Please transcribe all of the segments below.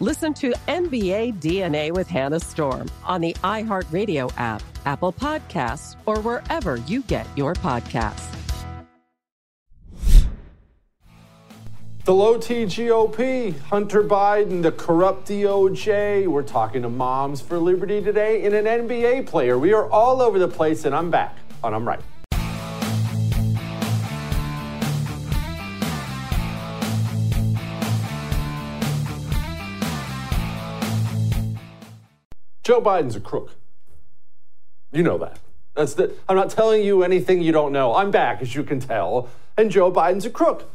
Listen to NBA DNA with Hannah Storm on the iHeartRadio app, Apple Podcasts, or wherever you get your podcasts. The low T GOP, Hunter Biden, the corrupt DOJ. We're talking to Moms for Liberty today in an NBA player. We are all over the place, and I'm back on I'm Right. Joe Biden's a crook. You know that. That's the, I'm not telling you anything you don't know. I'm back, as you can tell, and Joe Biden's a crook.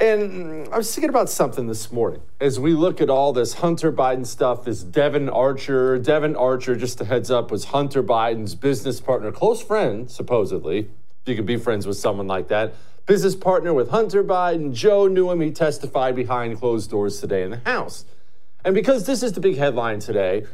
And I was thinking about something this morning as we look at all this Hunter Biden stuff, this Devon Archer. Devon Archer, just a heads up, was Hunter Biden's business partner, close friend, supposedly. If you could be friends with someone like that. Business partner with Hunter Biden. Joe knew him. He testified behind closed doors today in the House. And because this is the big headline today,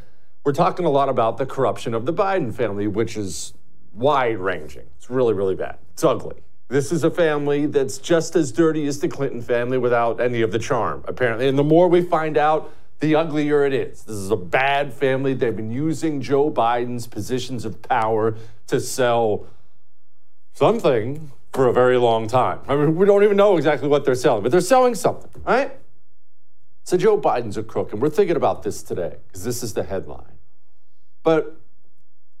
we're talking a lot about the corruption of the Biden family, which is wide ranging. It's really, really bad. It's ugly. This is a family that's just as dirty as the Clinton family without any of the charm, apparently. And the more we find out, the uglier it is. This is a bad family. They've been using Joe Biden's positions of power to sell something for a very long time. I mean, we don't even know exactly what they're selling, but they're selling something, right? So Joe Biden's a crook, and we're thinking about this today because this is the headline. But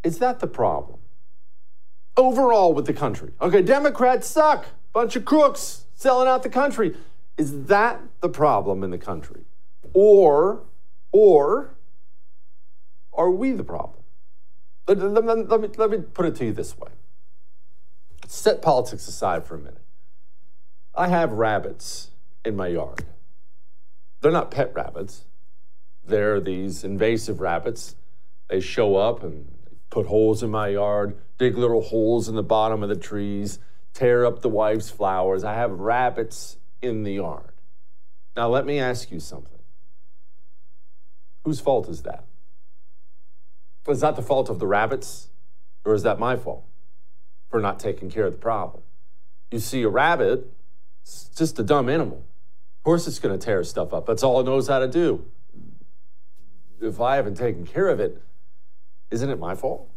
is that the problem? Overall, with the country. Okay, Democrats suck. Bunch of crooks selling out the country. Is that the problem in the country? Or, or are we the problem? Let, let, let, me, let me put it to you this way. Set politics aside for a minute. I have rabbits in my yard. They're not pet rabbits. They're these invasive rabbits they show up and put holes in my yard, dig little holes in the bottom of the trees, tear up the wife's flowers. I have rabbits in the yard. Now, let me ask you something. Whose fault is that? Is that the fault of the rabbits, or is that my fault for not taking care of the problem? You see, a rabbit, it's just a dumb animal. Of course, it's going to tear stuff up. That's all it knows how to do. If I haven't taken care of it, isn't it my fault?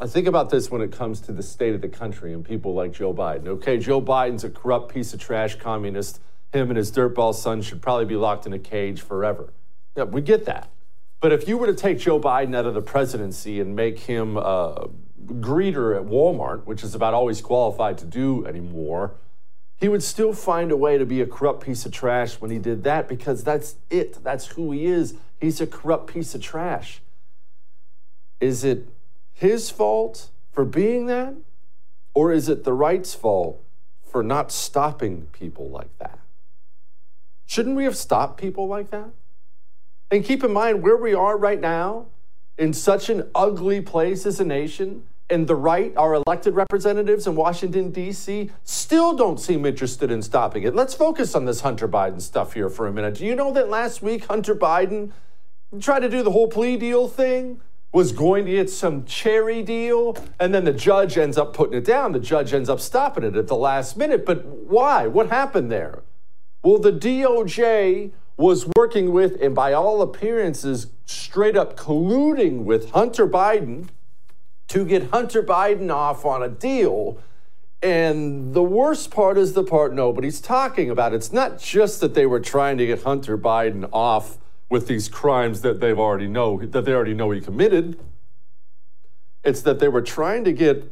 I think about this when it comes to the state of the country and people like Joe Biden. Okay, Joe Biden's a corrupt piece of trash communist. Him and his dirtball son should probably be locked in a cage forever. Yeah, we get that. But if you were to take Joe Biden out of the presidency and make him a greeter at Walmart, which is about all he's qualified to do anymore, he would still find a way to be a corrupt piece of trash when he did that because that's it. That's who he is. He's a corrupt piece of trash. Is it his fault for being that? Or is it the right's fault for not stopping people like that? Shouldn't we have stopped people like that? And keep in mind where we are right now in such an ugly place as a nation and the right, our elected representatives in Washington, D.C., still don't seem interested in stopping it. Let's focus on this Hunter Biden stuff here for a minute. Do you know that last week Hunter Biden tried to do the whole plea deal thing? Was going to get some cherry deal, and then the judge ends up putting it down. The judge ends up stopping it at the last minute. But why? What happened there? Well, the DOJ was working with, and by all appearances, straight up colluding with Hunter Biden to get Hunter Biden off on a deal. And the worst part is the part nobody's talking about. It's not just that they were trying to get Hunter Biden off with these crimes that they've already know that they already know he committed. It's that they were trying to get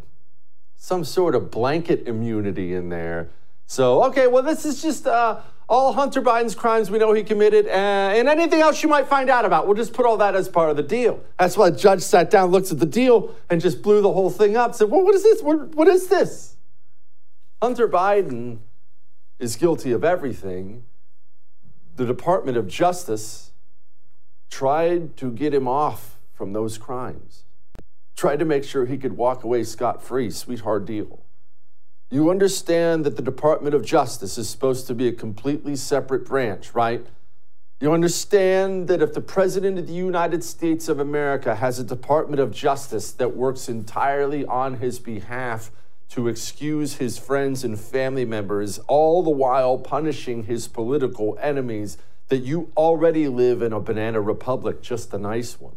some sort of blanket immunity in there. So, okay, well, this is just uh, all Hunter Biden's crimes we know he committed, uh, and anything else you might find out about. We'll just put all that as part of the deal. That's why the judge sat down, looks at the deal, and just blew the whole thing up. Said, well, what is this? what, what is this? Hunter Biden is guilty of everything. The Department of Justice tried to get him off from those crimes, tried to make sure he could walk away scot free, sweetheart deal. You understand that the Department of Justice is supposed to be a completely separate branch, right? You understand that if the President of the United States of America has a Department of Justice that works entirely on his behalf to excuse his friends and family members, all the while punishing his political enemies, that you already live in a banana republic, just a nice one.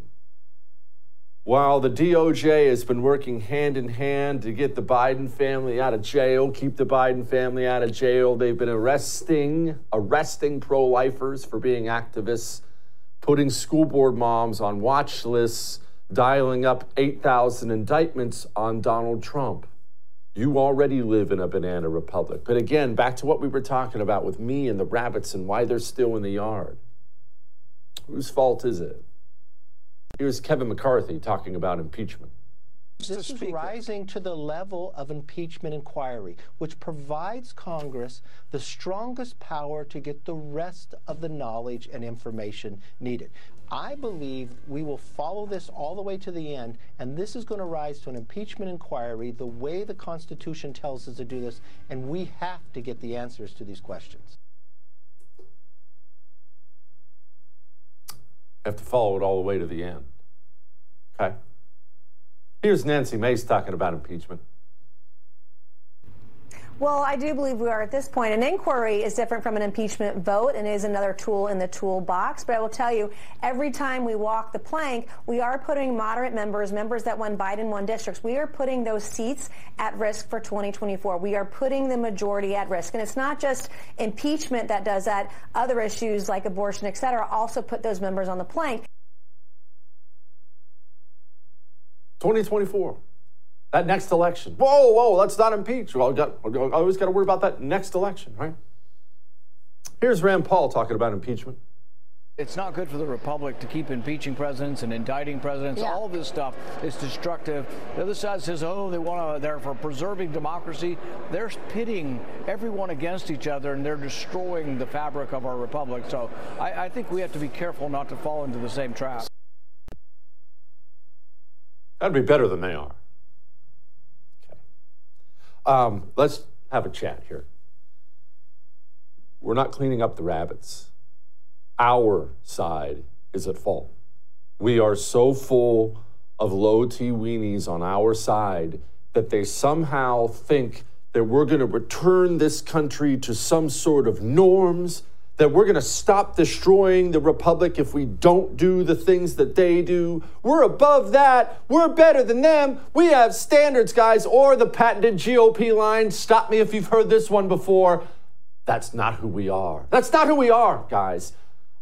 While the DOJ has been working hand in hand to get the Biden family out of jail, keep the Biden family out of jail, they've been arresting, arresting pro lifers for being activists, putting school board moms on watch lists, dialing up 8,000 indictments on Donald Trump. You already live in a banana republic. But again, back to what we were talking about with me and the rabbits and why they're still in the yard. Whose fault is it? Here's Kevin McCarthy talking about impeachment. This is rising to the level of impeachment inquiry, which provides Congress the strongest power to get the rest of the knowledge and information needed. I believe we will follow this all the way to the end, and this is going to rise to an impeachment inquiry the way the Constitution tells us to do this, and we have to get the answers to these questions. have to follow it all the way to the end. Okay? Here's Nancy Mace talking about impeachment. Well, I do believe we are at this point. An inquiry is different from an impeachment vote and is another tool in the toolbox. But I will tell you, every time we walk the plank, we are putting moderate members, members that won Biden won districts, we are putting those seats at risk for 2024. We are putting the majority at risk. And it's not just impeachment that does that. Other issues like abortion, et cetera, also put those members on the plank. 2024. That next election. Whoa, whoa, let's not impeach. Well, got, I always got to worry about that next election, right? Here's Rand Paul talking about impeachment. It's not good for the republic to keep impeaching presidents and indicting presidents. Yeah. All this stuff is destructive. The other side says, "Oh, they want to. They're for preserving democracy." They're pitting everyone against each other, and they're destroying the fabric of our republic. So, I, I think we have to be careful not to fall into the same trap. That'd be better than they are. Um, let's have a chat here. We're not cleaning up the rabbits. Our side is at fault. We are so full of low T weenies on our side that they somehow think that we're going to return this country to some sort of norms that we're going to stop destroying the republic if we don't do the things that they do. We're above that. We're better than them. We have standards, guys, or the patented GOP line. Stop me if you've heard this one before. That's not who we are. That's not who we are, guys.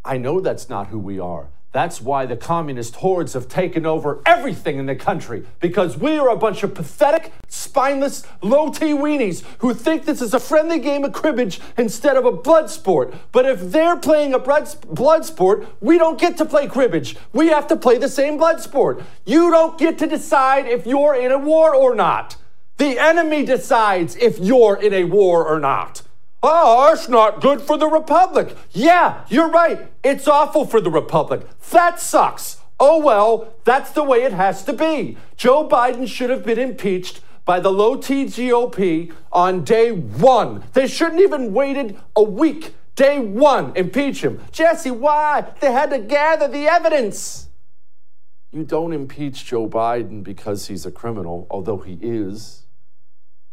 I know that's not who we are. That's why the communist hordes have taken over everything in the country, because we are a bunch of pathetic, spineless, low T weenies who think this is a friendly game of cribbage instead of a blood sport. But if they're playing a blood sport, we don't get to play cribbage. We have to play the same blood sport. You don't get to decide if you're in a war or not. The enemy decides if you're in a war or not. Oh, it's not good for the Republic. Yeah, you're right. It's awful for the Republic. That sucks. Oh well, that's the way it has to be. Joe Biden should have been impeached by the low T GOP on day one. They shouldn't even waited a week. Day one, impeach him. Jesse, why? They had to gather the evidence. You don't impeach Joe Biden because he's a criminal, although he is.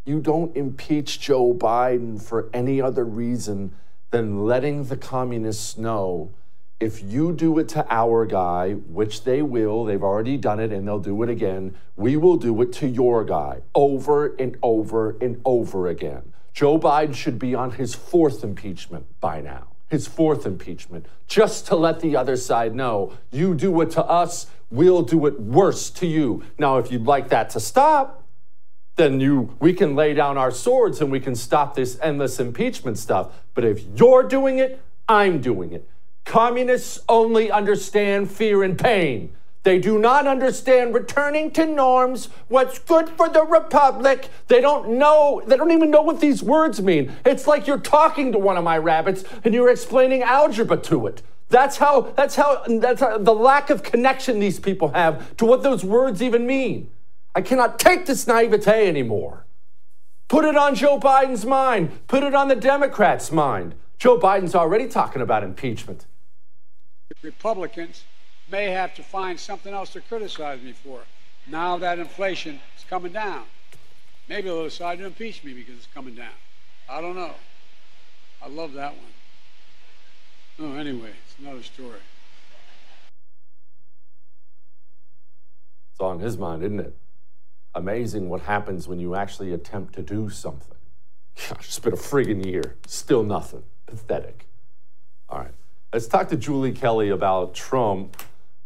You don't impeach Joe Biden for any other reason than letting the communists know if you do it to our guy, which they will, they've already done it and they'll do it again, we will do it to your guy over and over and over again. Joe Biden should be on his fourth impeachment by now. His fourth impeachment, just to let the other side know you do it to us, we'll do it worse to you. Now, if you'd like that to stop, then you we can lay down our swords and we can stop this endless impeachment stuff. But if you're doing it, I'm doing it. Communists only understand fear and pain. They do not understand returning to norms, what's good for the republic. They don't know, they don't even know what these words mean. It's like you're talking to one of my rabbits and you're explaining algebra to it. That's how that's how that's how, the lack of connection these people have to what those words even mean. I cannot take this naivete anymore. Put it on Joe Biden's mind. Put it on the Democrats' mind. Joe Biden's already talking about impeachment. Republicans may have to find something else to criticize me for. Now that inflation is coming down, maybe they'll decide to impeach me because it's coming down. I don't know. I love that one. Oh, anyway, it's another story. It's on his mind, isn't it? Amazing what happens when you actually attempt to do something. Gosh, it's been a friggin' year. Still nothing. Pathetic. All right. Let's talk to Julie Kelly about Trump.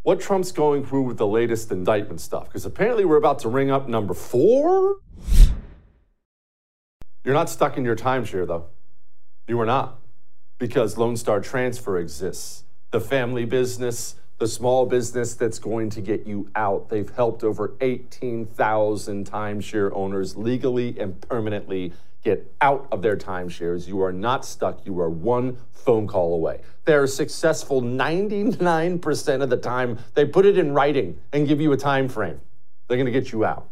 What Trump's going through with the latest indictment stuff? Because apparently we're about to ring up number four. You're not stuck in your timeshare, though. You are not. Because Lone Star Transfer exists. The family business the small business that's going to get you out. They've helped over 18,000 timeshare owners legally and permanently get out of their timeshares. You are not stuck. You are one phone call away. They're successful 99% of the time. They put it in writing and give you a time frame. They're going to get you out.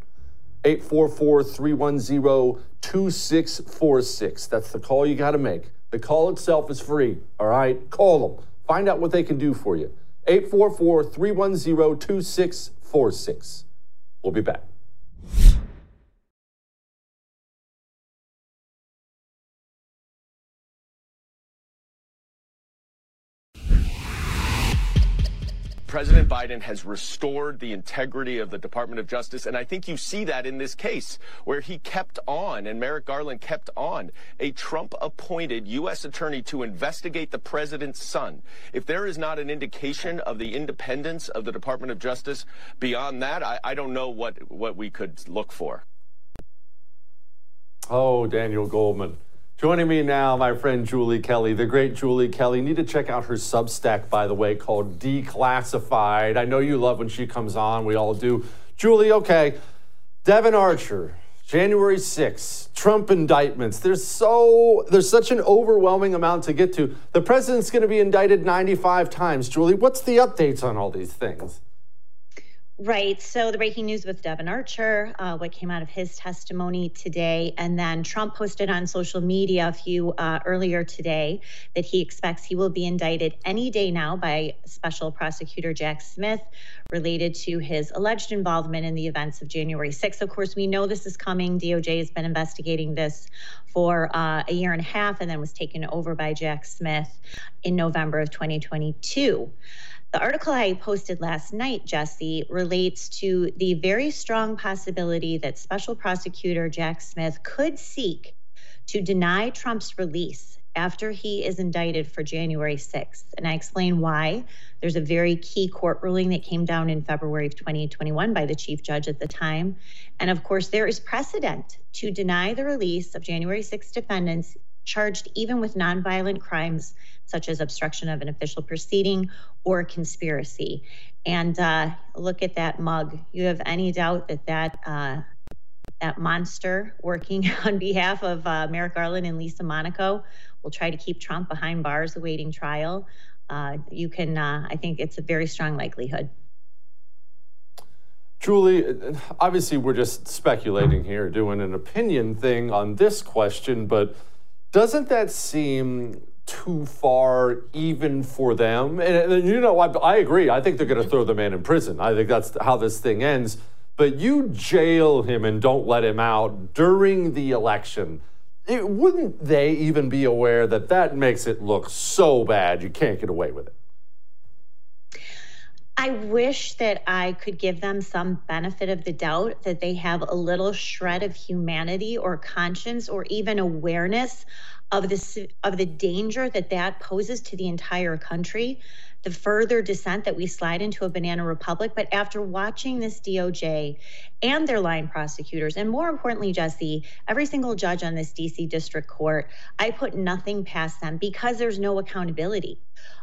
844-310-2646. That's the call you got to make. The call itself is free, all right? Call them. Find out what they can do for you. 844 310 2646. We'll be back. President Biden has restored the integrity of the Department of Justice, and I think you see that in this case, where he kept on, and Merrick Garland kept on, a Trump appointed U.S. attorney to investigate the president's son. If there is not an indication of the independence of the Department of Justice beyond that, I, I don't know what, what we could look for. Oh, Daniel Goldman. Joining me now, my friend Julie Kelly, the great Julie Kelly. Need to check out her Substack, by the way, called Declassified. I know you love when she comes on. We all do. Julie, okay. Devon Archer, January 6th, Trump indictments. There's so there's such an overwhelming amount to get to. The president's going to be indicted 95 times. Julie, what's the updates on all these things? Right. So the breaking news with Devon Archer, uh, what came out of his testimony today, and then Trump posted on social media a few uh, earlier today that he expects he will be indicted any day now by Special Prosecutor Jack Smith related to his alleged involvement in the events of January 6th. Of course, we know this is coming. DOJ has been investigating this for uh, a year and a half, and then was taken over by Jack Smith in November of 2022. The article I posted last night, Jesse, relates to the very strong possibility that Special Prosecutor Jack Smith could seek to deny Trump's release after he is indicted for January 6th. And I explain why. There's a very key court ruling that came down in February of 2021 by the chief judge at the time. And of course, there is precedent to deny the release of January 6 defendants charged even with nonviolent crimes such as obstruction of an official proceeding or conspiracy. And uh, look at that mug. You have any doubt that that uh, that monster working on behalf of uh, Merrick Garland and Lisa Monaco will try to keep Trump behind bars awaiting trial. Uh, you can, uh, I think it's a very strong likelihood. Julie, obviously, we're just speculating here, doing an opinion thing on this question, but doesn't that seem too far even for them? And, and you know, I, I agree. I think they're going to throw the man in prison. I think that's how this thing ends. But you jail him and don't let him out during the election it, wouldn't they even be aware that that makes it look so bad you can't get away with it? I wish that I could give them some benefit of the doubt that they have a little shred of humanity or conscience or even awareness of the of the danger that that poses to the entire country the further descent that we slide into a banana republic. But after watching this DOJ and their line prosecutors, and more importantly, Jesse, every single judge on this DC district court, I put nothing past them because there's no accountability.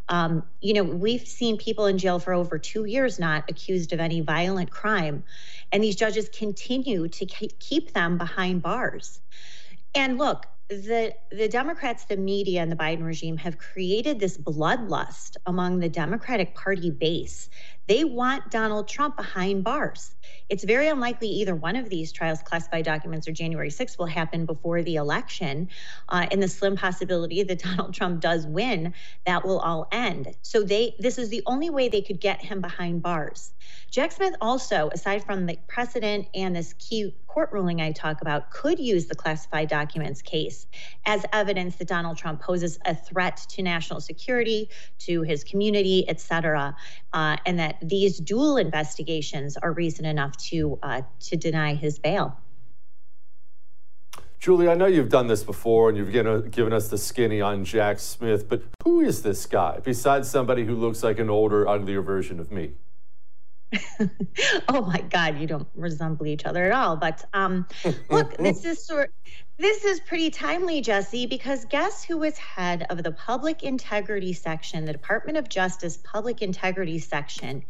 Um, you know, we've seen people in jail for over two years not accused of any violent crime, and these judges continue to keep them behind bars. And look, the the Democrats, the media, and the Biden regime have created this bloodlust among the Democratic Party base. They want Donald Trump behind bars. It's very unlikely either one of these trials, classified documents or January 6th, will happen before the election. Uh, and the slim possibility that Donald Trump does win, that will all end. So they this is the only way they could get him behind bars. Jack Smith also, aside from the precedent and this key court ruling I talk about, could use the classified documents case as evidence that Donald Trump poses a threat to national security, to his community, et cetera, uh, and that these dual investigations are reason enough to uh, to deny his bail. Julie, I know you've done this before and you've given, given us the skinny on Jack Smith, but who is this guy besides somebody who looks like an older, uglier version of me? oh my God, you don't resemble each other at all. But um, look, this is sort. This is pretty timely, Jesse, because guess who was head of the Public Integrity Section, the Department of Justice Public Integrity Section,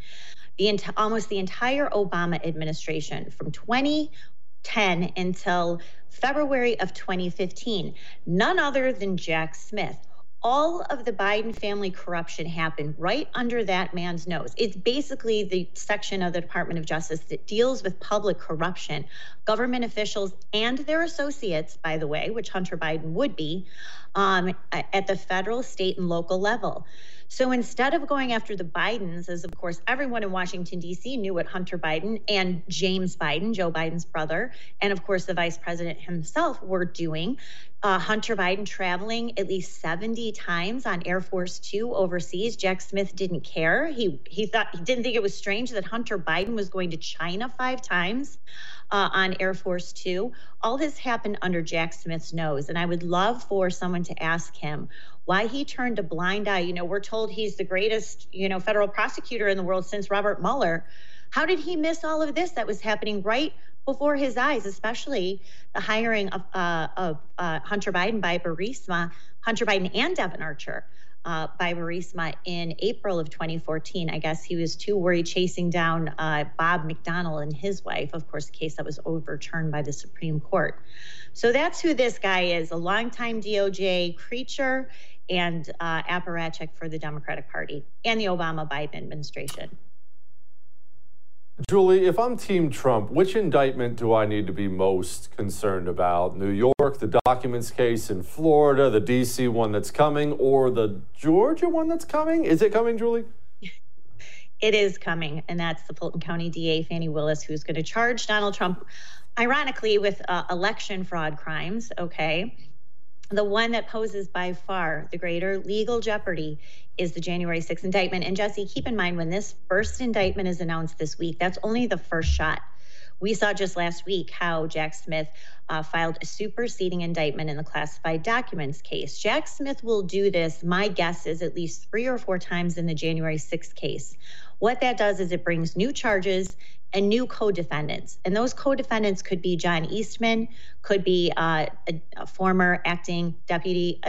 the ent- almost the entire Obama administration from 2010 until February of 2015. None other than Jack Smith all of the Biden family corruption happened right under that man's nose. It's basically the section of the Department of Justice that deals with public corruption, government officials and their associates, by the way, which Hunter Biden would be, um, at the federal, state, and local level. So instead of going after the Bidens, as of course everyone in Washington, D.C. knew what Hunter Biden and James Biden, Joe Biden's brother, and of course the vice president himself were doing, uh, Hunter Biden traveling at least 70 times on Air Force Two overseas. Jack Smith didn't care. He he thought he didn't think it was strange that Hunter Biden was going to China five times uh, on Air Force Two. All this happened under Jack Smith's nose, and I would love for someone to ask him why he turned a blind eye. You know, we're told he's the greatest, you know, federal prosecutor in the world since Robert Mueller. How did he miss all of this that was happening right before his eyes, especially the hiring of, uh, of uh, Hunter Biden by Burisma, Hunter Biden and Devon Archer uh, by Burisma in April of 2014. I guess he was too worried chasing down uh, Bob McDonnell and his wife, of course, a case that was overturned by the Supreme Court. So that's who this guy is a longtime DOJ creature and uh, apparatchik for the Democratic Party and the Obama Biden administration. Julie, if I'm Team Trump, which indictment do I need to be most concerned about? New York, the documents case in Florida, the DC one that's coming, or the Georgia one that's coming? Is it coming, Julie? It is coming, and that's the Fulton County DA, Fani Willis, who's going to charge Donald Trump, ironically, with uh, election fraud crimes. Okay the one that poses by far the greater legal jeopardy is the January 6th indictment. And Jesse, keep in mind when this first indictment is announced this week, that's only the first shot. We saw just last week how Jack Smith uh, filed a superseding indictment in the classified documents case. Jack Smith will do this, my guess is at least three or four times in the January 6th case. What that does is it brings new charges and new co-defendants. And those co-defendants could be John Eastman, could be uh, a, a, former acting deputy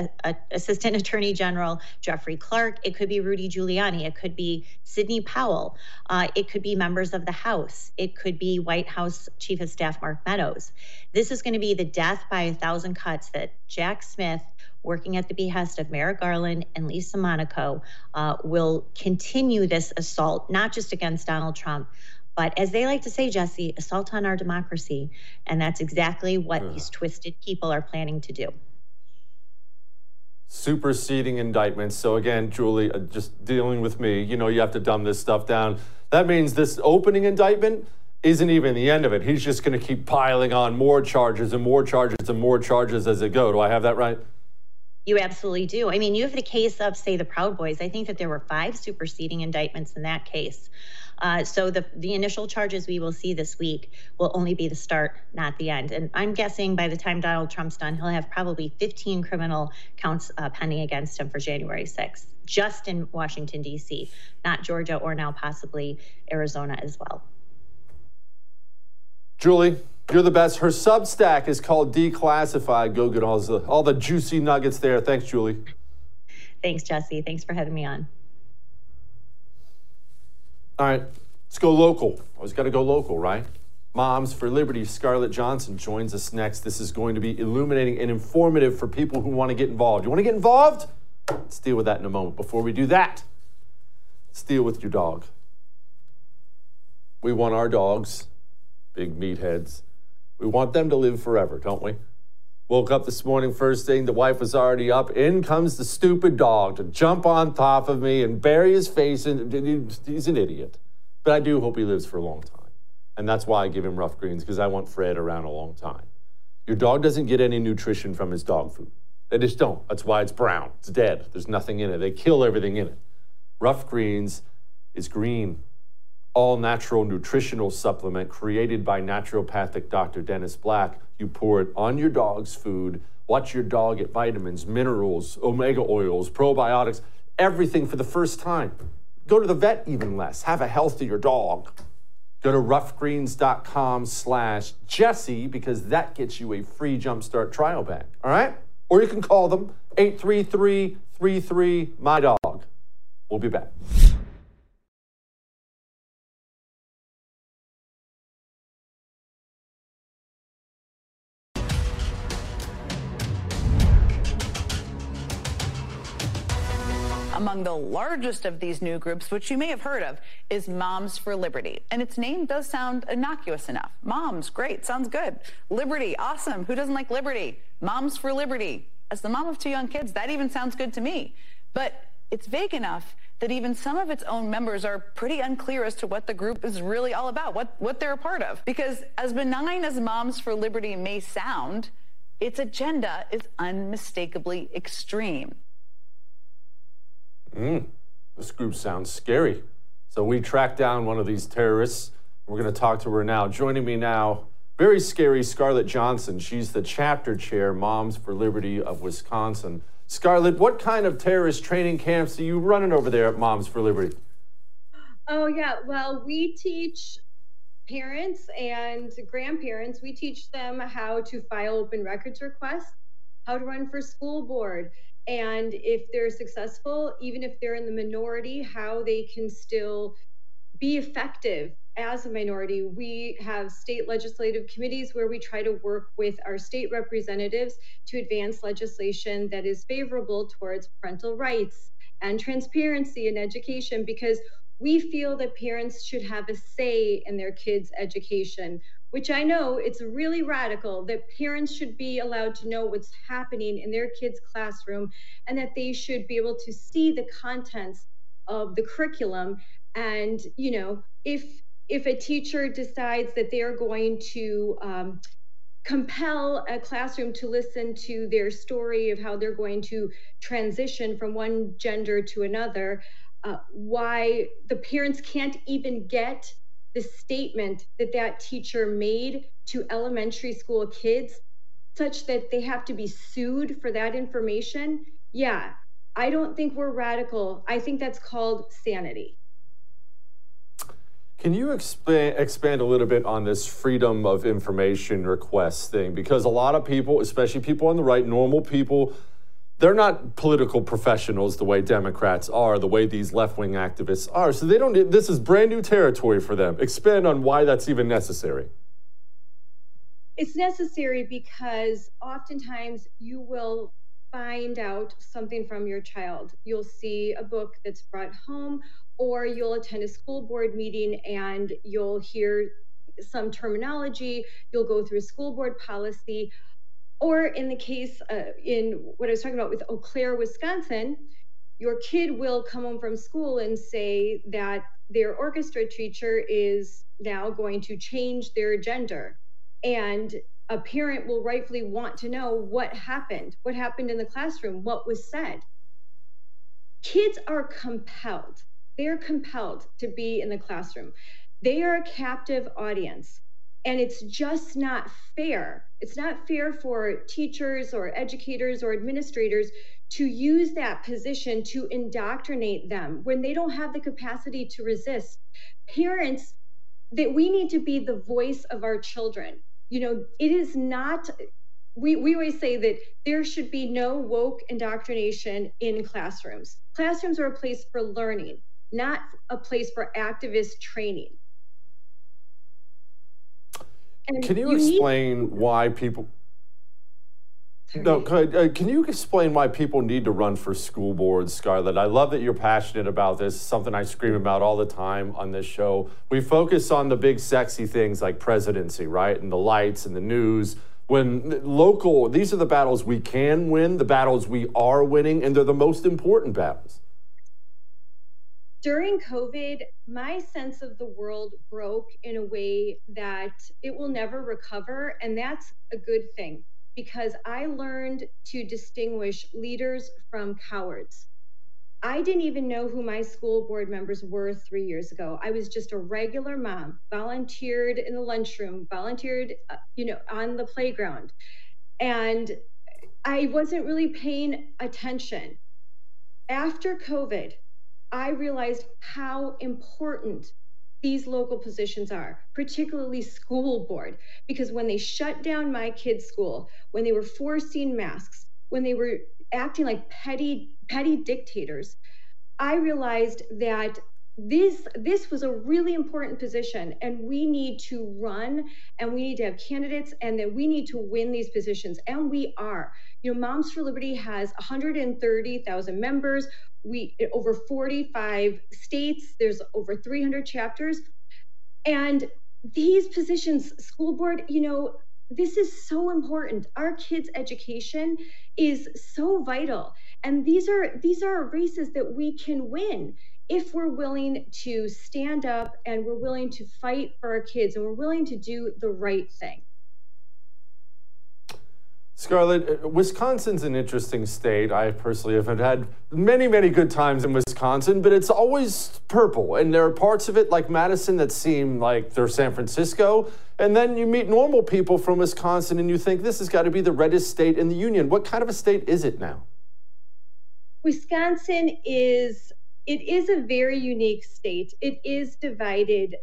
assistant attorney general Jeffrey Clark. It could be Rudy Giuliani. It could be Sidney Powell. Uh, it could be members of the House. It could be White House Chief of Staff Mark Meadows. This is going to be the death by a thousand cuts that Jack Smith working at the behest of Merrick Garland and Lisa Monaco, uh, will continue this assault, not just against Donald Trump, but as they like to say, Jesse, assault on our democracy. And that's exactly what yeah. these twisted people are planning to do. Superseding indictments. So, again, Julie, uh, just dealing with me, you know, you have to dumb this stuff down. That means this opening indictment isn't even the end of it. He's just going to keep piling on more charges and more charges and more charges as it go. Do I have that right? You absolutely do. I mean, you have the case of, say, the Proud Boys. I think that there were five superseding indictments in that case. Uh, so the, the initial charges we will see this week will only be the start, not the end. And I'm guessing by the time Donald Trump's done, he'll have probably 15 criminal counts uh, pending against him for January 6th, just in Washington, D.C., not Georgia or now possibly Arizona as well. Julie, you're the best. Her Substack is called Declassified. Go get all the, all the juicy nuggets there. Thanks, Julie. Thanks, Jesse. Thanks for having me on. All right, let's go local. Always got to go local, right? Moms for Liberty, Scarlett Johnson joins us next. This is going to be illuminating and informative for people who want to get involved. You want to get involved? Let's deal with that in a moment. Before we do that, let's deal with your dog. We want our dogs, big meatheads, we want them to live forever, don't we? Woke up this morning, first thing, the wife was already up. In comes the stupid dog to jump on top of me and bury his face in. He's an idiot. But I do hope he lives for a long time. And that's why I give him rough greens, because I want Fred around a long time. Your dog doesn't get any nutrition from his dog food. They just don't. That's why it's brown. It's dead. There's nothing in it. They kill everything in it. Rough Greens is green, all natural nutritional supplement created by naturopathic Dr. Dennis Black you pour it on your dog's food. Watch your dog get vitamins, minerals, omega oils, probiotics, everything for the first time. Go to the vet even less. Have a healthier dog. Go to roughgreens.com slash Jesse because that gets you a free jumpstart trial bag. All right? Or you can call them 833 33 My Dog. We'll be back. Among the largest of these new groups, which you may have heard of, is Moms for Liberty. And its name does sound innocuous enough. Moms, great, sounds good. Liberty, awesome. Who doesn't like liberty? Moms for Liberty. As the mom of two young kids, that even sounds good to me. But it's vague enough that even some of its own members are pretty unclear as to what the group is really all about, what, what they're a part of. Because as benign as Moms for Liberty may sound, its agenda is unmistakably extreme. Mm, this group sounds scary. So we tracked down one of these terrorists. We're going to talk to her now. Joining me now, very scary Scarlett Johnson. She's the chapter chair, Moms for Liberty of Wisconsin. Scarlett, what kind of terrorist training camps are you running over there at Moms for Liberty? Oh, yeah. Well, we teach parents and grandparents, we teach them how to file open records requests, how to run for school board, and if they're successful, even if they're in the minority, how they can still be effective as a minority. We have state legislative committees where we try to work with our state representatives to advance legislation that is favorable towards parental rights and transparency in education because we feel that parents should have a say in their kids' education which I know it's really radical that parents should be allowed to know what's happening in their kids' classroom and that they should be able to see the contents of the curriculum. And you know if if a teacher decides that they're going to um, compel a classroom to listen to their story of how they're going to transition from one gender to another uh, why the parents can't even get the statement that that teacher made to elementary school kids such that they have to be sued for that information, yeah, I don't think we're radical. I think that's called sanity. Can you expand expand a little bit on this freedom of information request thing? Because a lot of people, especially people on the right, normal people, they're not political professionals the way Democrats are, the way these left wing activists are. So they don't. This is brand new territory for them. Expand on why that's even necessary. It's necessary because oftentimes you will find out something from your child. You'll see a book that's brought home, or you'll attend a school board meeting and you'll hear some terminology, you'll go through a school board policy. Or in the case, uh, in what I was talking about with Eau Claire, Wisconsin, your kid will come home from school and say that their orchestra teacher is now going to change their gender. And a parent will rightfully want to know what happened, what happened in the classroom, what was said. Kids are compelled, they're compelled to be in the classroom. They are a captive audience. And it's just not fair. It's not fair for teachers or educators or administrators to use that position to indoctrinate them when they don't have the capacity to resist. Parents, that we need to be the voice of our children you know, it is not we, we always say that there should be no woke indoctrination in classrooms. Classrooms are a place for learning, not a place for activist training. And Can you, you explain need- why people no, uh, can you explain why people need to run for school boards, Scarlett? I love that you're passionate about this. It's something I scream about all the time on this show. We focus on the big, sexy things like presidency, right? And the lights and the news. When local, these are the battles we can win, the battles we are winning, and they're the most important battles. During COVID, my sense of the world broke in a way that it will never recover, and that's a good thing because I learned to distinguish leaders from cowards. I didn't even know who my school board members were three years ago. I was just a regular mom, volunteered in the lunchroom, volunteered, uh, you know, on the playground. And I wasn't really paying attention. After COVID, I realized how important these local positions are, particularly school board, because when they shut down my kids' school, when they were forcing masks, when they were acting like petty petty dictators, I realized that this this was a really important position and we need to run and we need to have candidates and that we need to win these positions and we are you know moms for liberty has 130000 members. We over 45 states there's over 300 chapters. And these positions school board you know this is so important. Our kids education is so vital. And these are these are races that we can win if we're willing to stand up and we're willing to fight for our kids and we're willing to do the right thing Scarlett, uh, Wisconsin's an interesting state. I personally have had many, many good times in Wisconsin, but it's always purple. And there are parts of it, like Madison, that seem like they're San Francisco. And then you meet normal people from Wisconsin and you think this has got to be the reddest state in the union. What kind of a state is it now? Wisconsin is it is a very unique state. It is divided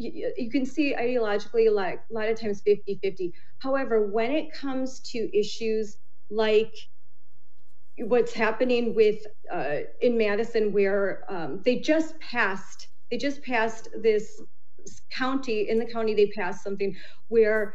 you, you can see ideologically like a lot of times 50 50 however when it comes to issues like what's happening with uh, in madison where um, they just passed they just passed this county in the county they passed something where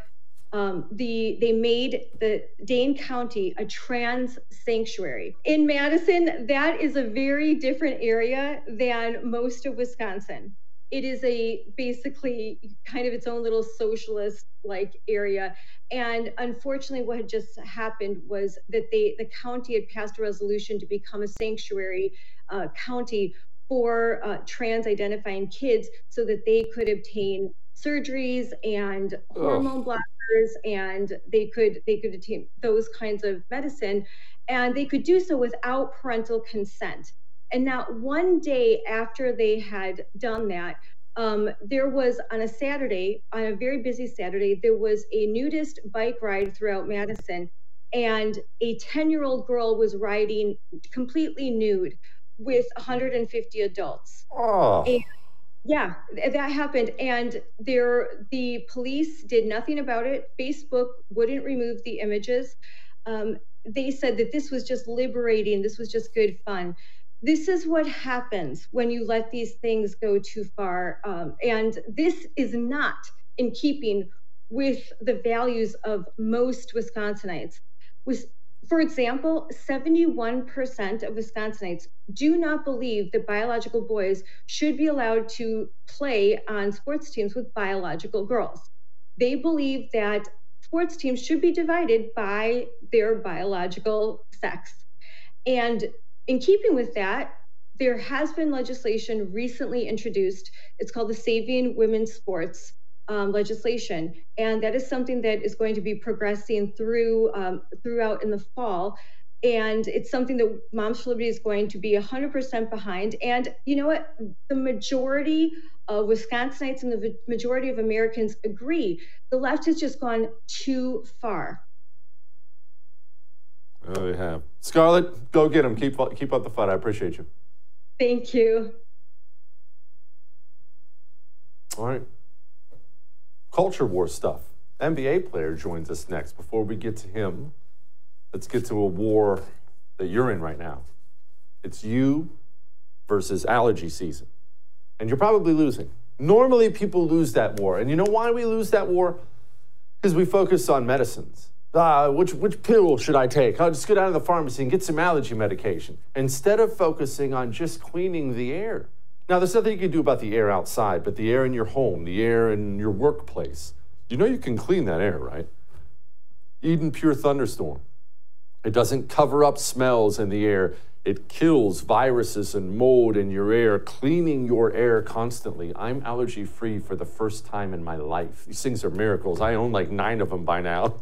um, the they made the Dane County a trans sanctuary. In Madison, that is a very different area than most of Wisconsin it is a basically kind of its own little socialist like area. And unfortunately what had just happened was that they the county had passed a resolution to become a sanctuary uh, county for uh, trans identifying kids so that they could obtain surgeries and hormone blockers and they could they could obtain those kinds of medicine. And they could do so without parental consent and not one day after they had done that, um, there was on a Saturday, on a very busy Saturday, there was a nudist bike ride throughout Madison, and a 10 year old girl was riding completely nude with 150 adults. Oh. And yeah, that happened. And there, the police did nothing about it. Facebook wouldn't remove the images. Um, they said that this was just liberating, this was just good fun this is what happens when you let these things go too far. Um, and this is not in keeping with the values of most Wisconsinites. With, for example, 71% of Wisconsinites do not believe that biological boys should be allowed to play on sports teams with biological girls. They believe that sports teams should be divided by their biological sex. And in keeping with that, there has been legislation recently introduced. It's called the Saving Women's Sports um, legislation, and that is something that is going to be progressing through um, throughout in the fall. And it's something that Moms for Liberty is going to be 100% behind. And you know what? The majority of Wisconsinites and the majority of Americans agree. The left has just gone too far. Oh, you have. Scarlett, go get him. Keep, keep up the fight. I appreciate you. Thank you. All right. Culture war stuff. NBA player joins us next. Before we get to him, let's get to a war that you're in right now. It's you versus allergy season. And you're probably losing. Normally, people lose that war. And you know why we lose that war? Because we focus on medicines uh, which, which pill should I take? I'll just go down to the pharmacy and get some allergy medication instead of focusing on just cleaning the air. Now, there's nothing you can do about the air outside, but the air in your home, the air in your workplace, you know you can clean that air, right? Eden Pure Thunderstorm. It doesn't cover up smells in the air. It kills viruses and mold in your air, cleaning your air constantly. I'm allergy free for the first time in my life. These things are miracles. I own like nine of them by now.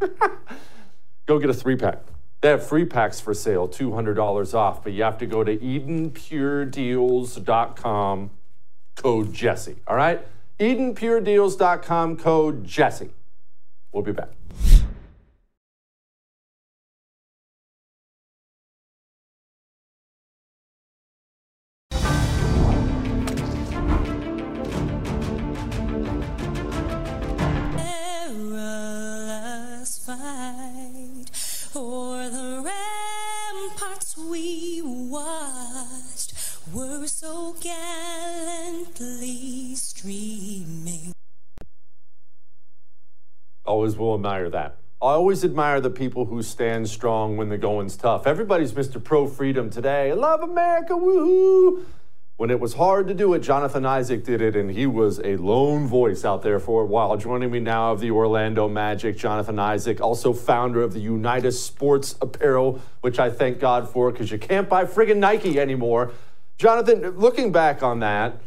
go get a three pack. They have free packs for sale, $200 off, but you have to go to EdenPureDeals.com, code Jesse. All right? EdenPureDeals.com, code Jesse. We'll be back. Always will admire that. I always admire the people who stand strong when the going's tough. Everybody's Mr. Pro Freedom today. I love America, woohoo! When it was hard to do it, Jonathan Isaac did it, and he was a lone voice out there for a while. Joining me now of the Orlando Magic, Jonathan Isaac, also founder of the Unitus Sports Apparel, which I thank God for because you can't buy friggin' Nike anymore. Jonathan, looking back on that,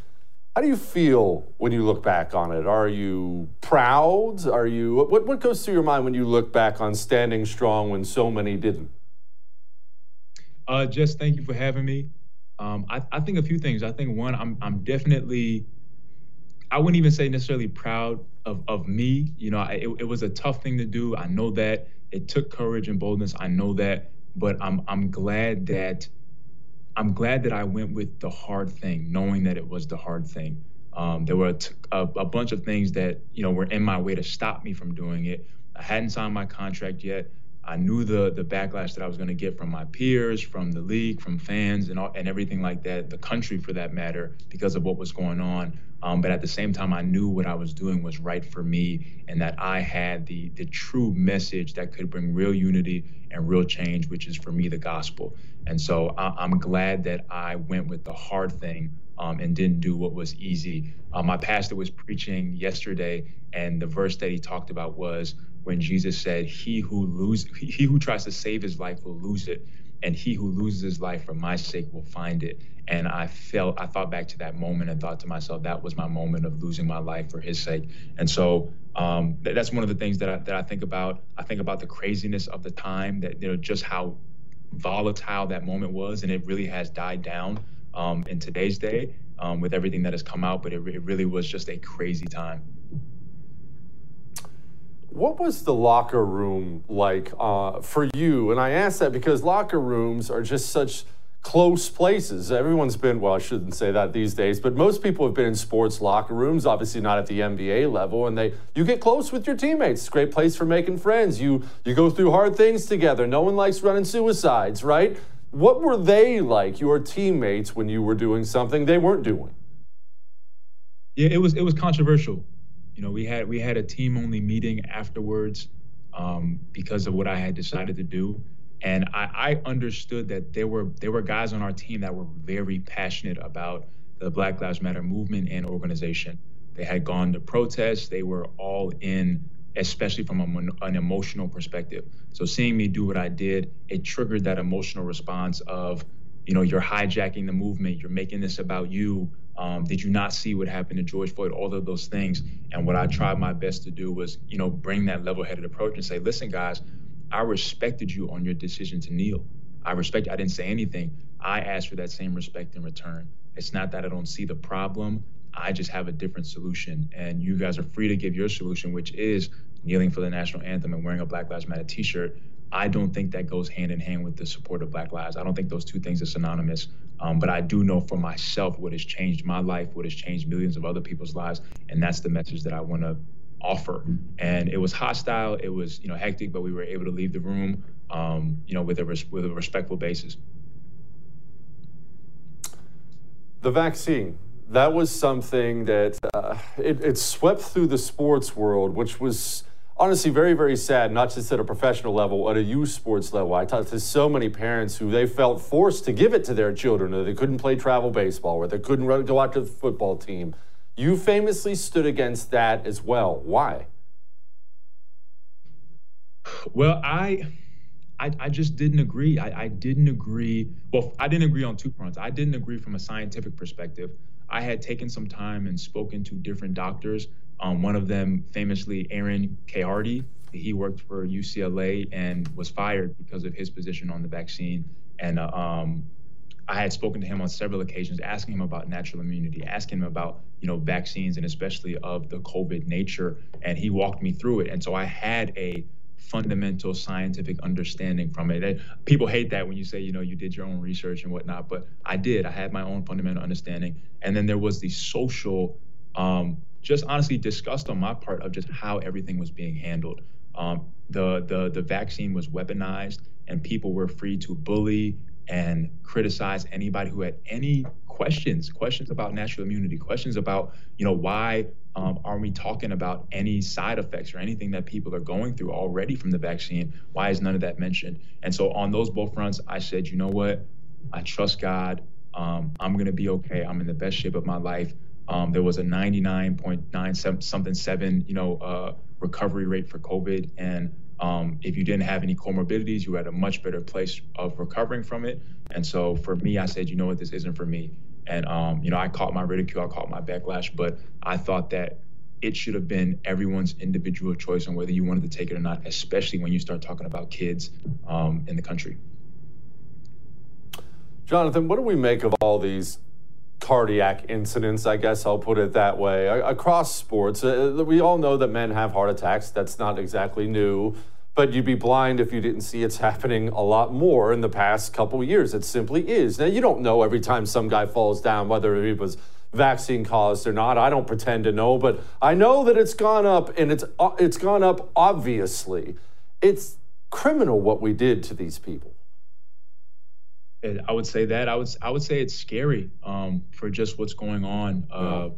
how do you feel when you look back on it? Are you proud? Are you what what goes through your mind when you look back on standing strong when so many didn't? Uh, just thank you for having me. Um, I, I think a few things. I think one, I'm I'm definitely, I wouldn't even say necessarily proud of of me. You know, I, it, it was a tough thing to do. I know that it took courage and boldness. I know that, but I'm I'm glad that I'm glad that I went with the hard thing, knowing that it was the hard thing. Um, there were a, t- a, a bunch of things that you know were in my way to stop me from doing it. I hadn't signed my contract yet. I knew the the backlash that I was going to get from my peers, from the league, from fans, and all, and everything like that, the country for that matter, because of what was going on. Um, but at the same time, I knew what I was doing was right for me, and that I had the the true message that could bring real unity and real change, which is for me the gospel. And so I, am glad that I went with the hard thing um, and didn't do what was easy. Uh, my pastor was preaching yesterday, and the verse that he talked about was when Jesus said, "He who lose, he who tries to save his life will lose it, and he who loses his life for my sake will find it." And I felt, I thought back to that moment and thought to myself, that was my moment of losing my life for his sake. And so um, that's one of the things that I, that I think about. I think about the craziness of the time, that you know, just how volatile that moment was, and it really has died down um, in today's day. um, with everything that has come out, but it, it really was just a crazy time. What was the locker room like uh, for you? And I ask that because locker rooms are just such close places. Everyone's been, well, I shouldn't say that these days, but most people have been in sports locker rooms, obviously not at the NBA level, and they you get close with your teammates. It's a great place for making friends. You you go through hard things together. No one likes running suicides, right? What were they like, your teammates, when you were doing something they weren't doing? Yeah, it was it was controversial. You know, we had we had a team only meeting afterwards um, because of what I had decided to do and I, I understood that there were there were guys on our team that were very passionate about the Black Lives Matter movement and organization. They had gone to protests. They were all in, especially from a, an emotional perspective. So seeing me do what I did, it triggered that emotional response of, you know, you're hijacking the movement. You're making this about you. Um, did you not see what happened to George Floyd? All of those things. And what I tried my best to do was, you know, bring that level-headed approach and say, listen, guys, I respected you on your decision to kneel. I respect, I didn't say anything. I asked for that same respect in return. It's not that I don't see the problem. I just have a different solution. And you guys are free to give your solution, which is kneeling for the national anthem and wearing a Black Lives Matter t shirt. I don't think that goes hand in hand with the support of Black Lives. I don't think those two things are synonymous. Um, but I do know for myself what has changed my life, what has changed millions of other people's lives. And that's the message that I want to offer. And it was hostile. It was you know hectic, but we were able to leave the room um, you know with a res- with a respectful basis. The vaccine. That was something that uh, it, it swept through the sports world, which was honestly very, very sad, not just at a professional level, at a youth sports level. I talked to so many parents who they felt forced to give it to their children, or they couldn't play travel baseball, or they couldn't run, go out to the football team. You famously stood against that as well. Why? Well, I, I, I just didn't agree. I, I didn't agree. Well, I didn't agree on two fronts. I didn't agree from a scientific perspective. I had taken some time and spoken to different doctors. Um, one of them, famously, Aaron Kheriaty. He worked for UCLA and was fired because of his position on the vaccine. And uh, um, I had spoken to him on several occasions, asking him about natural immunity, asking him about you know vaccines and especially of the COVID nature, and he walked me through it. And so I had a fundamental scientific understanding from it. And people hate that when you say you know you did your own research and whatnot, but I did. I had my own fundamental understanding, and then there was the social, um, just honestly disgust on my part of just how everything was being handled. Um, the the the vaccine was weaponized, and people were free to bully and criticize anybody who had any questions, questions about natural immunity, questions about, you know, why um, are we talking about any side effects or anything that people are going through already from the vaccine? Why is none of that mentioned? And so on those both fronts, I said, you know what? I trust God. Um, I'm going to be okay. I'm in the best shape of my life. Um, there was a 99.97 something seven, you know, uh, recovery rate for COVID, and um, if you didn't have any comorbidities, you were at a much better place of recovering from it. And so for me, I said, you know what, this isn't for me. And um, you know, I caught my ridicule, I caught my backlash, but I thought that it should have been everyone's individual choice on whether you wanted to take it or not, especially when you start talking about kids um, in the country. Jonathan, what do we make of all these cardiac incidents, I guess I'll put it that way. Across sports, uh, we all know that men have heart attacks. That's not exactly new, but you'd be blind if you didn't see it's happening a lot more in the past couple years. It simply is. Now, you don't know every time some guy falls down whether it was vaccine caused or not. I don't pretend to know, but I know that it's gone up and it's uh, it's gone up obviously. It's criminal what we did to these people. I would say that I would I would say it's scary um, for just what's going on. Uh,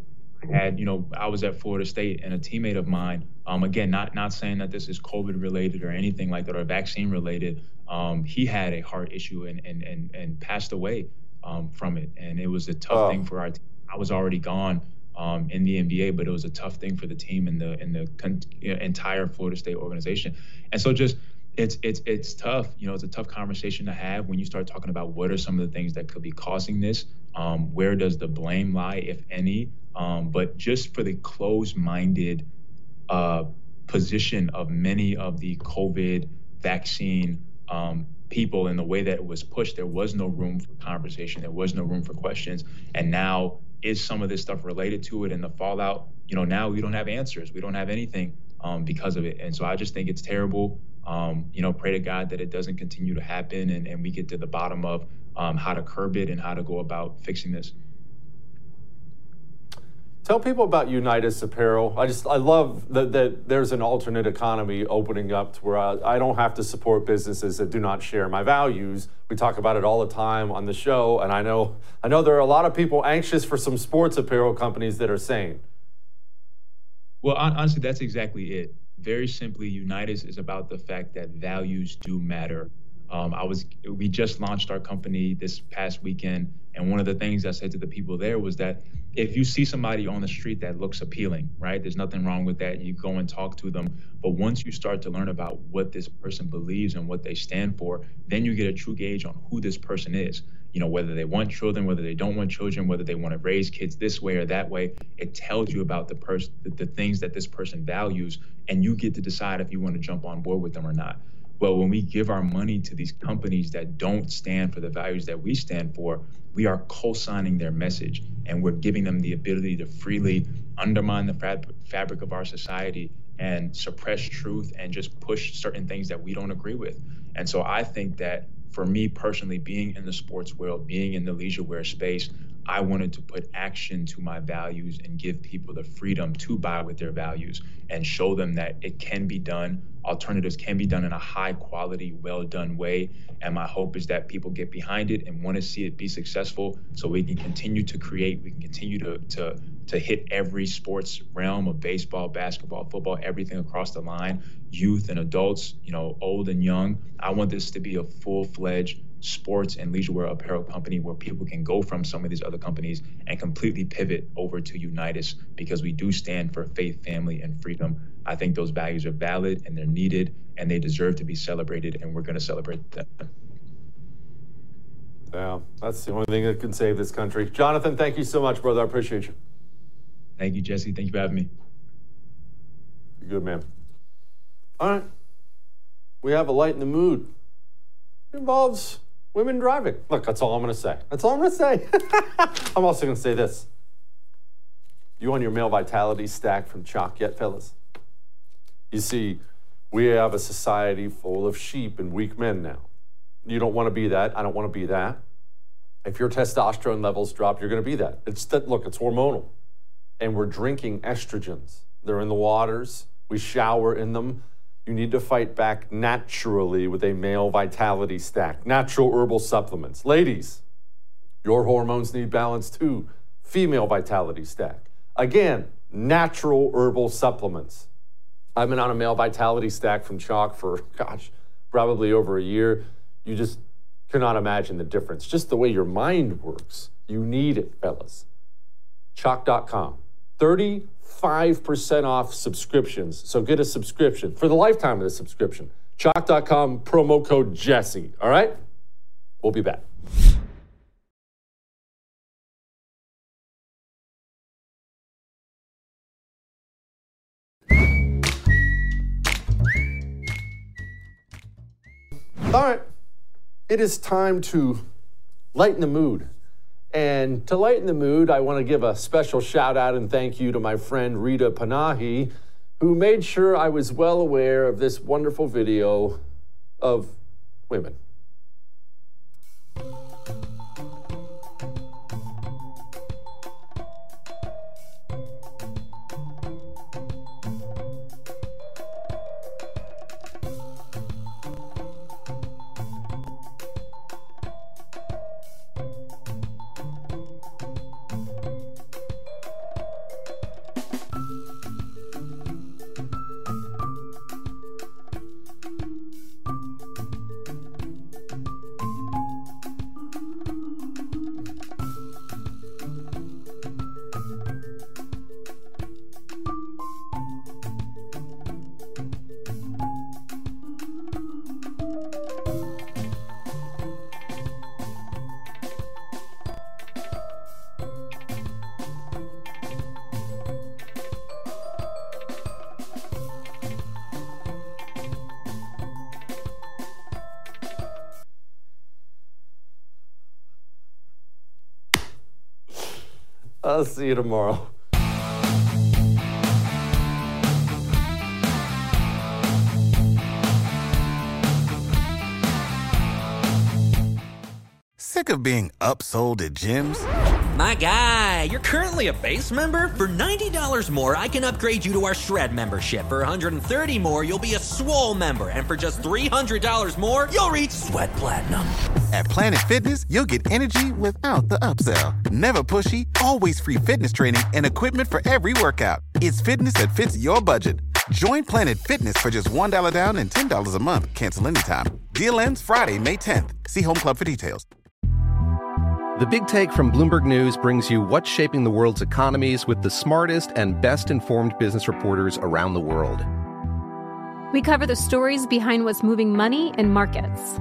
I had you know I was at Florida State and a teammate of mine. Um, again, not not saying that this is COVID related or anything like that or vaccine related. Um, he had a heart issue and and and, and passed away um, from it, and it was a tough oh. thing for our. team. I was already gone um, in the NBA, but it was a tough thing for the team and the and the con- entire Florida State organization. And so just it's it's it's tough. You know, it's a tough conversation to have when you start talking about what are some of the things that could be causing this. Um, where does the blame lie, if any? Um, but just for the closed-minded uh, position of many of the COVID vaccine um, people and the way that it was pushed, there was no room for conversation. There was no room for questions. And now is some of this stuff related to it and the fallout? You know, now we don't have answers. We don't have anything um, because of it. And so I just think it's terrible. Um, you know, pray to God that it doesn't continue to happen and, and we get to the bottom of um, how to curb it and how to go about fixing this. Tell people about Unitus Apparel. I just I love that, that there's an alternate economy opening up to where I, I, don't have to support businesses that do not share my values. We talk about it all the time on the show, and I know I know there are a lot of people anxious for some sports apparel companies that are saying. Well, honestly, that's exactly it. Very simply, Unitus is about the fact that values do matter. Um, I was we just launched our company this past weekend, and one of the things I said to the people there was that if you see somebody on the street that looks appealing, right, there's nothing wrong with that. You go and talk to them, but once you start to learn about what this person believes and what they stand for, then you get a true gauge on who this person is. You know, whether they want children, whether they don't want children, whether they want to raise kids this way or that way. It tells you about the person, the, the things that this person values, and you get to decide if you want to jump on board with them or not. Well, when we give our money to these companies that don't stand for the values that we stand for, we are co signing their message and we're giving them the ability to freely undermine the fab- fabric of our society and suppress truth and just push certain things that we don't agree with. And so I think that for me personally, being in the sports world, being in the leisure wear space, I wanted to put action to my values and give people the freedom to buy with their values and show them that it can be done. Alternatives can be done in a high quality, well done way. And my hope is that people get behind it and want to see it be successful so we can continue to create, we can continue to, to, to hit every sports realm of baseball, basketball, football, everything across the line, youth and adults, you know, old and young. I want this to be a full fledged sports and leisurewear apparel company where people can go from some of these other companies and completely pivot over to Unitus because we do stand for faith, family, and freedom. I think those values are valid and they're needed and they deserve to be celebrated, and we're going to celebrate them. Yeah, that's the only thing that can save this country. Jonathan, thank you so much, brother. I appreciate you. Thank you, Jesse. Thank you for having me. You're good, man. All right. We have a light in the mood. It involves women driving. Look, that's all I'm going to say. That's all I'm going to say. I'm also going to say this. You on your male vitality stack from Choq yet, fellas? You see, we have a society full of sheep and weak men now. You don't want to be that. I don't want to be that. If your testosterone levels drop, you're going to be that. It's that look, it's hormonal. And we're drinking estrogens. They're in the waters. We shower in them you need to fight back naturally with a male vitality stack, natural herbal supplements. Ladies, your hormones need balance too. Female vitality stack. Again, natural herbal supplements. I've been on a male vitality stack from Choq for, gosh, probably over a year. You just cannot imagine the difference. Just the way your mind works. You need it, fellas. Choq.com. 30 5% off subscriptions. So get a subscription for the lifetime of the subscription. Choq.com promo code Jesse. All right? We'll be back. All right, it is time to lighten the mood and to lighten the mood, I want to give a special shout out and thank you to my friend Rita Panahi, who made sure I was well aware of this wonderful video of women. I'll see you tomorrow. Sick of being upsold at gyms? My guy, you're currently a base member. For $90 more, I can upgrade you to our Shred membership. For 130 more, you'll be a Swole member. And for just $300 more, you'll reach Sweat Platinum. At Planet Fitness, you'll get energy without the upsell. Never pushy, always free fitness training and equipment for every workout. It's fitness that fits your budget. Join Planet Fitness for just $1 down and $10 a month. Cancel anytime. Deal ends Friday, May 10th. See Home Club for details. The Big Take from Bloomberg News brings you what's shaping the world's economies with the smartest and best informed business reporters around the world. We cover the stories behind what's moving money and markets.